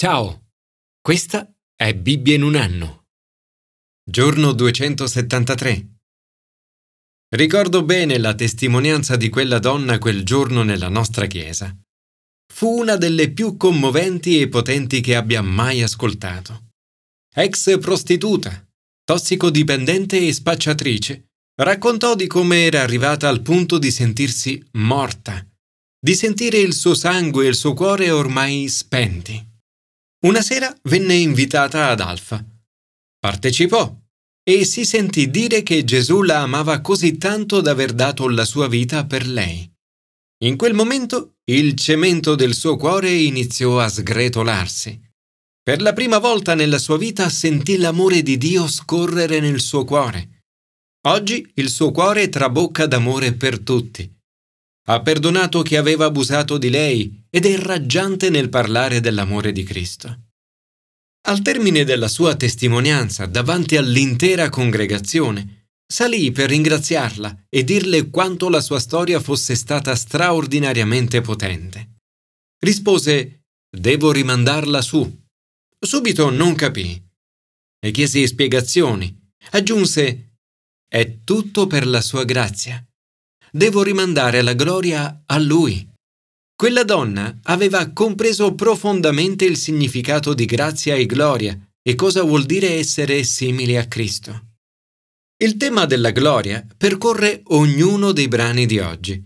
Ciao, questa è Bibbia in un anno. Giorno 273. Ricordo bene la testimonianza di quella donna quel giorno nella nostra chiesa. Fu una delle più commoventi e potenti che abbia mai ascoltato. Ex prostituta, tossicodipendente e spacciatrice, raccontò di come era arrivata al punto di sentirsi morta, di sentire il suo sangue e il suo cuore ormai spenti. Una sera venne invitata ad Alfa. Partecipò e si sentì dire che Gesù la amava così tanto da aver dato la sua vita per lei. In quel momento il cemento del suo cuore iniziò a sgretolarsi. Per la prima volta nella sua vita sentì l'amore di Dio scorrere nel suo cuore. Oggi il suo cuore trabocca d'amore per tutti. Ha perdonato chi aveva abusato di lei ed è raggiante nel parlare dell'amore di Cristo. Al termine della sua testimonianza davanti all'intera congregazione, salì per ringraziarla e dirle quanto la sua storia fosse stata straordinariamente potente. Rispose Devo rimandarla su. Subito non capì. Le chiesi spiegazioni. Aggiunse È tutto per la sua grazia devo rimandare la gloria a lui. Quella donna aveva compreso profondamente il significato di grazia e gloria e cosa vuol dire essere simili a Cristo. Il tema della gloria percorre ognuno dei brani di oggi.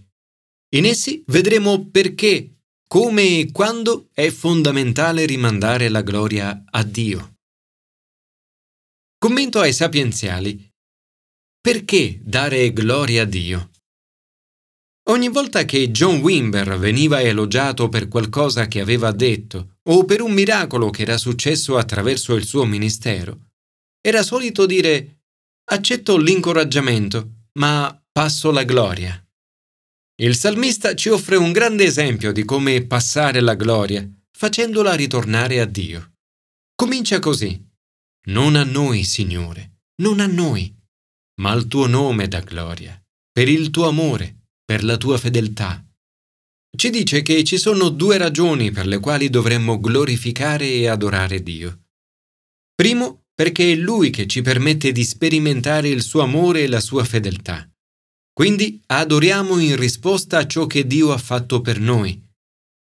In essi vedremo perché, come e quando è fondamentale rimandare la gloria a Dio. Commento ai sapienziali. Perché dare gloria a Dio? Ogni volta che John Wimber veniva elogiato per qualcosa che aveva detto o per un miracolo che era successo attraverso il suo ministero, era solito dire accetto l'incoraggiamento, ma passo la gloria. Il salmista ci offre un grande esempio di come passare la gloria, facendola ritornare a Dio. Comincia così. Non a noi, Signore, non a noi, ma al tuo nome da gloria, per il tuo amore per la tua fedeltà. Ci dice che ci sono due ragioni per le quali dovremmo glorificare e adorare Dio. Primo, perché è Lui che ci permette di sperimentare il suo amore e la sua fedeltà. Quindi adoriamo in risposta a ciò che Dio ha fatto per noi.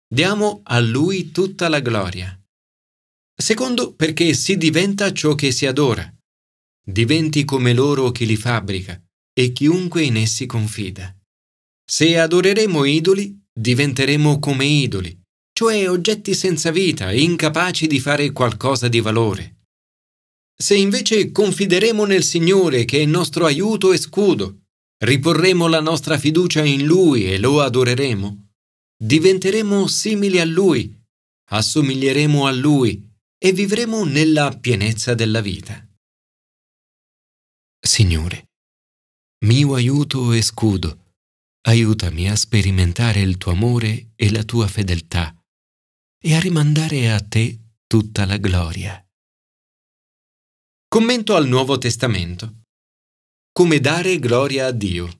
Diamo a Lui tutta la gloria. Secondo, perché si diventa ciò che si adora. Diventi come loro chi li fabbrica e chiunque in essi confida. Se adoreremo idoli, diventeremo come idoli, cioè oggetti senza vita, incapaci di fare qualcosa di valore. Se invece confideremo nel Signore che è nostro aiuto e scudo, riporremo la nostra fiducia in Lui e lo adoreremo, diventeremo simili a Lui, assomiglieremo a Lui e vivremo nella pienezza della vita. Signore, mio aiuto e scudo, aiutami a sperimentare il tuo amore e la tua fedeltà e a rimandare a te tutta la gloria. Commento al Nuovo Testamento. Come dare gloria a Dio.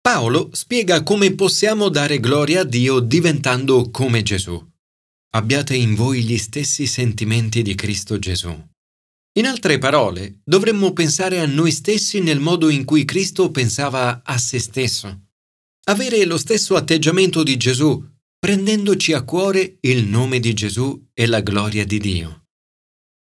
Paolo spiega come possiamo dare gloria a Dio diventando come Gesù. Abbiate in voi gli stessi sentimenti di Cristo Gesù. In altre parole, dovremmo pensare a noi stessi nel modo in cui Cristo pensava a se stesso. Avere lo stesso atteggiamento di Gesù, prendendoci a cuore il nome di Gesù e la gloria di Dio.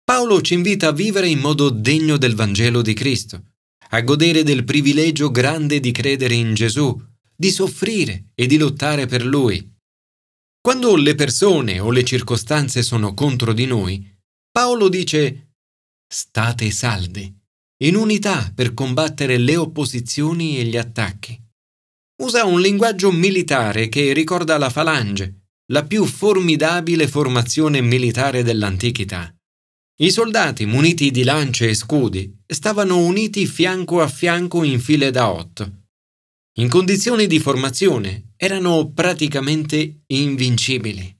Paolo ci invita a vivere in modo degno del Vangelo di Cristo, a godere del privilegio grande di credere in Gesù, di soffrire e di lottare per Lui. Quando le persone o le circostanze sono contro di noi, Paolo dice state saldi, in unità per combattere le opposizioni e gli attacchi. Usa un linguaggio militare che ricorda la falange, la più formidabile formazione militare dell'antichità. I soldati, muniti di lance e scudi, stavano uniti fianco a fianco in file da otto. In condizioni di formazione erano praticamente invincibili.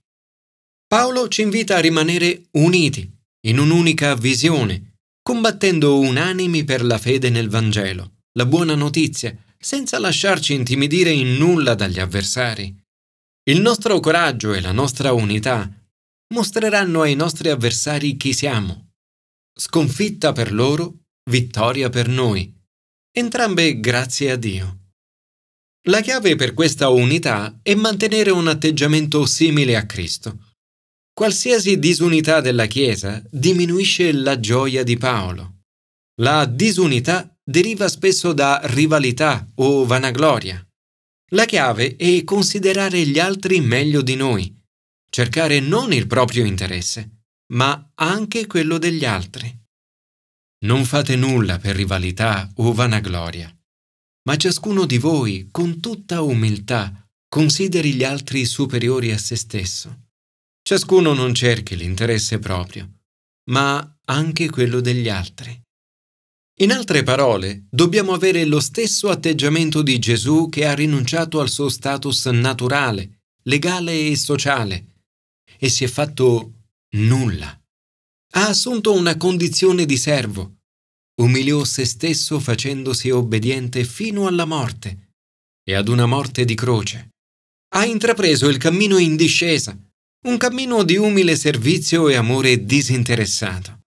Paolo ci invita a rimanere uniti, in un'unica visione, combattendo unanimi per la fede nel Vangelo, la buona notizia, senza lasciarci intimidire in nulla dagli avversari. Il nostro coraggio e la nostra unità mostreranno ai nostri avversari chi siamo. Sconfitta per loro, vittoria per noi. Entrambe grazie a Dio. La chiave per questa unità è mantenere un atteggiamento simile a Cristo. Qualsiasi disunità della Chiesa diminuisce la gioia di Paolo. La disunità deriva spesso da rivalità o vanagloria. La chiave è considerare gli altri meglio di noi, cercare non il proprio interesse, ma anche quello degli altri. Non fate nulla per rivalità o vanagloria, ma ciascuno di voi, con tutta umiltà, consideri gli altri superiori a se stesso. Ciascuno non cerchi l'interesse proprio, ma anche quello degli altri. In altre parole, dobbiamo avere lo stesso atteggiamento di Gesù che ha rinunciato al suo status naturale, legale e sociale e si è fatto nulla. Ha assunto una condizione di servo, umiliò se stesso facendosi obbediente fino alla morte e ad una morte di croce. Ha intrapreso il cammino in discesa, un cammino di umile servizio e amore disinteressato.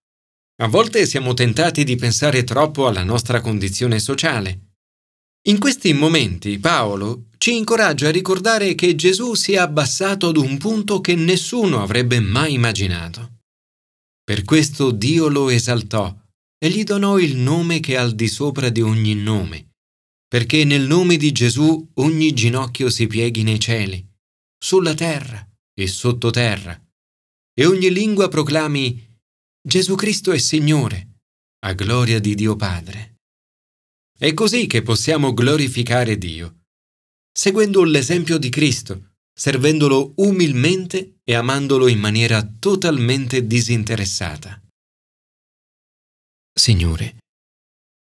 A volte siamo tentati di pensare troppo alla nostra condizione sociale. In questi momenti Paolo ci incoraggia a ricordare che Gesù si è abbassato ad un punto che nessuno avrebbe mai immaginato. Per questo Dio lo esaltò e gli donò il nome che è al di sopra di ogni nome, perché nel nome di Gesù ogni ginocchio si pieghi nei cieli, sulla terra e sottoterra, e ogni lingua proclami Gesù Cristo è Signore, a gloria di Dio Padre. È così che possiamo glorificare Dio, seguendo l'esempio di Cristo, servendolo umilmente e amandolo in maniera totalmente disinteressata. Signore,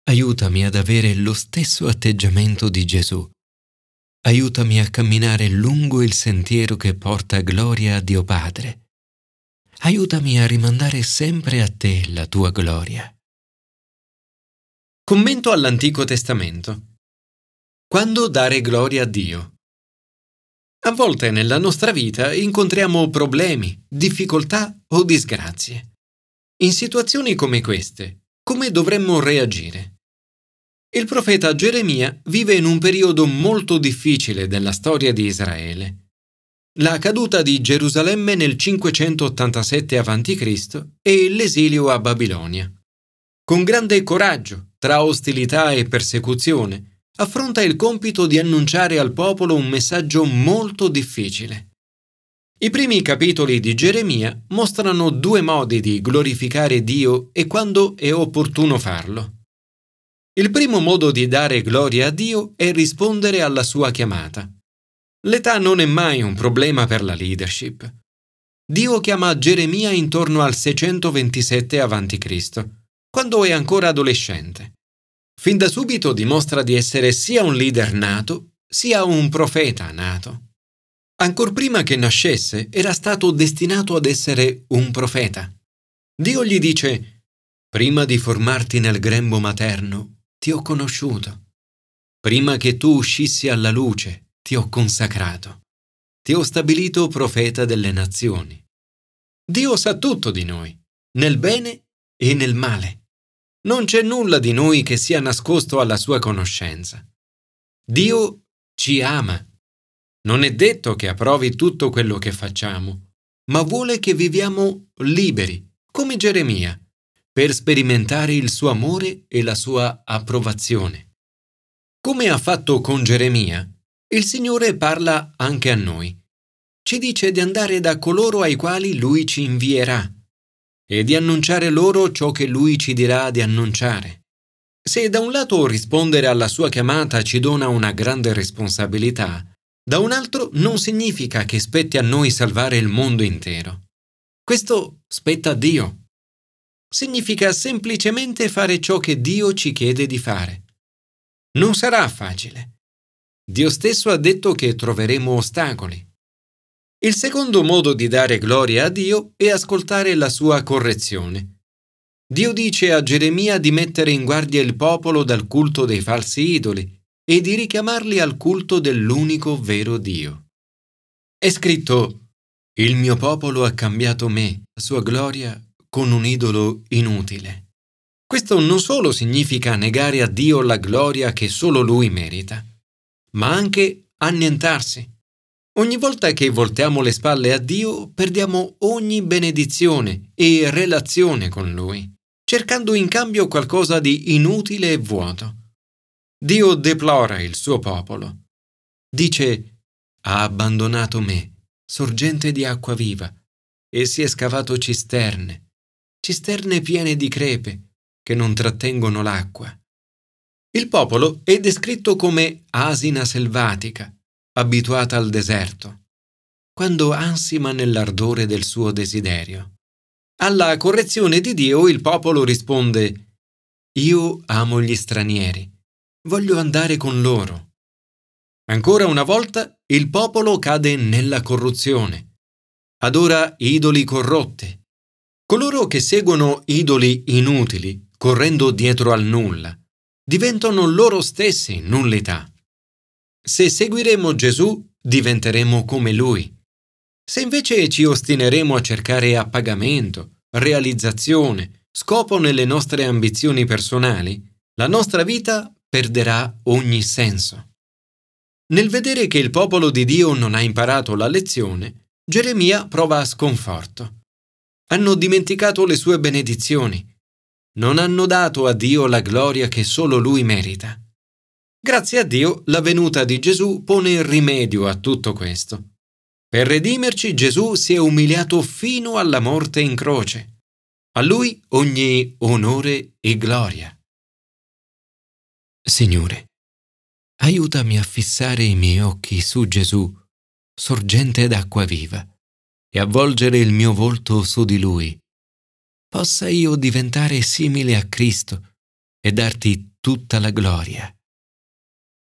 aiutami ad avere lo stesso atteggiamento di Gesù. Aiutami a camminare lungo il sentiero che porta gloria a Dio Padre aiutami a rimandare sempre a te la tua gloria. Commento all'Antico Testamento. Quando dare gloria a Dio? A volte nella nostra vita incontriamo problemi, difficoltà o disgrazie. In situazioni come queste, come dovremmo reagire? Il profeta Geremia vive in un periodo molto difficile della storia di Israele la caduta di Gerusalemme nel 587 a.C. e l'esilio a Babilonia. Con grande coraggio, tra ostilità e persecuzione, affronta il compito di annunciare al popolo un messaggio molto difficile. I primi capitoli di Geremia mostrano due modi di glorificare Dio e quando è opportuno farlo. Il primo modo di dare gloria a Dio è rispondere alla sua chiamata. L'età non è mai un problema per la leadership. Dio chiama Geremia intorno al 627 a.C., quando è ancora adolescente. Fin da subito dimostra di essere sia un leader nato, sia un profeta nato. Ancor prima che nascesse era stato destinato ad essere un profeta. Dio gli dice, prima di formarti nel grembo materno, ti ho conosciuto. Prima che tu uscissi alla luce, ti ho consacrato, ti ho stabilito profeta delle nazioni. Dio sa tutto di noi, nel bene e nel male. Non c'è nulla di noi che sia nascosto alla sua conoscenza. Dio ci ama. Non è detto che approvi tutto quello che facciamo, ma vuole che viviamo liberi, come Geremia, per sperimentare il suo amore e la sua approvazione. Come ha fatto con Geremia, il Signore parla anche a noi. Ci dice di andare da coloro ai quali Lui ci invierà e di annunciare loro ciò che Lui ci dirà di annunciare. Se da un lato rispondere alla sua chiamata ci dona una grande responsabilità, da un altro non significa che spetti a noi salvare il mondo intero. Questo spetta a Dio. Significa semplicemente fare ciò che Dio ci chiede di fare. Non sarà facile Dio stesso ha detto che troveremo ostacoli. Il secondo modo di dare gloria a Dio è ascoltare la sua correzione. Dio dice a Geremia di mettere in guardia il popolo dal culto dei falsi idoli e di richiamarli al culto dell'unico vero Dio. È scritto Il mio popolo ha cambiato me, la sua gloria, con un idolo inutile. Questo non solo significa negare a Dio la gloria che solo Lui merita, ma anche annientarsi. Ogni volta che voltiamo le spalle a Dio, perdiamo ogni benedizione e relazione con Lui, cercando in cambio qualcosa di inutile e vuoto. Dio deplora il suo popolo. Dice, ha abbandonato me sorgente di acqua viva, e si è scavato cisterne, cisterne piene di crepe, che non trattengono l'acqua. Il popolo è descritto come asina selvatica, abituata al deserto, quando ansima nell'ardore del suo desiderio. Alla correzione di Dio il popolo risponde Io amo gli stranieri, voglio andare con loro. Ancora una volta il popolo cade nella corruzione. Adora idoli corrotte. Coloro che seguono idoli inutili, correndo dietro al nulla, diventano loro stessi nullità. Se seguiremo Gesù, diventeremo come Lui. Se invece ci ostineremo a cercare appagamento, realizzazione, scopo nelle nostre ambizioni personali, la nostra vita perderà ogni senso. Nel vedere che il popolo di Dio non ha imparato la lezione, Geremia prova sconforto. Hanno dimenticato le sue benedizioni. Non hanno dato a Dio la gloria che solo Lui merita. Grazie a Dio la venuta di Gesù pone il rimedio a tutto questo. Per redimerci Gesù si è umiliato fino alla morte in croce. A Lui ogni onore e gloria. Signore, aiutami a fissare i miei occhi su Gesù, sorgente d'acqua viva, e a volgere il mio volto su di Lui. Possa io diventare simile a Cristo e darti tutta la gloria.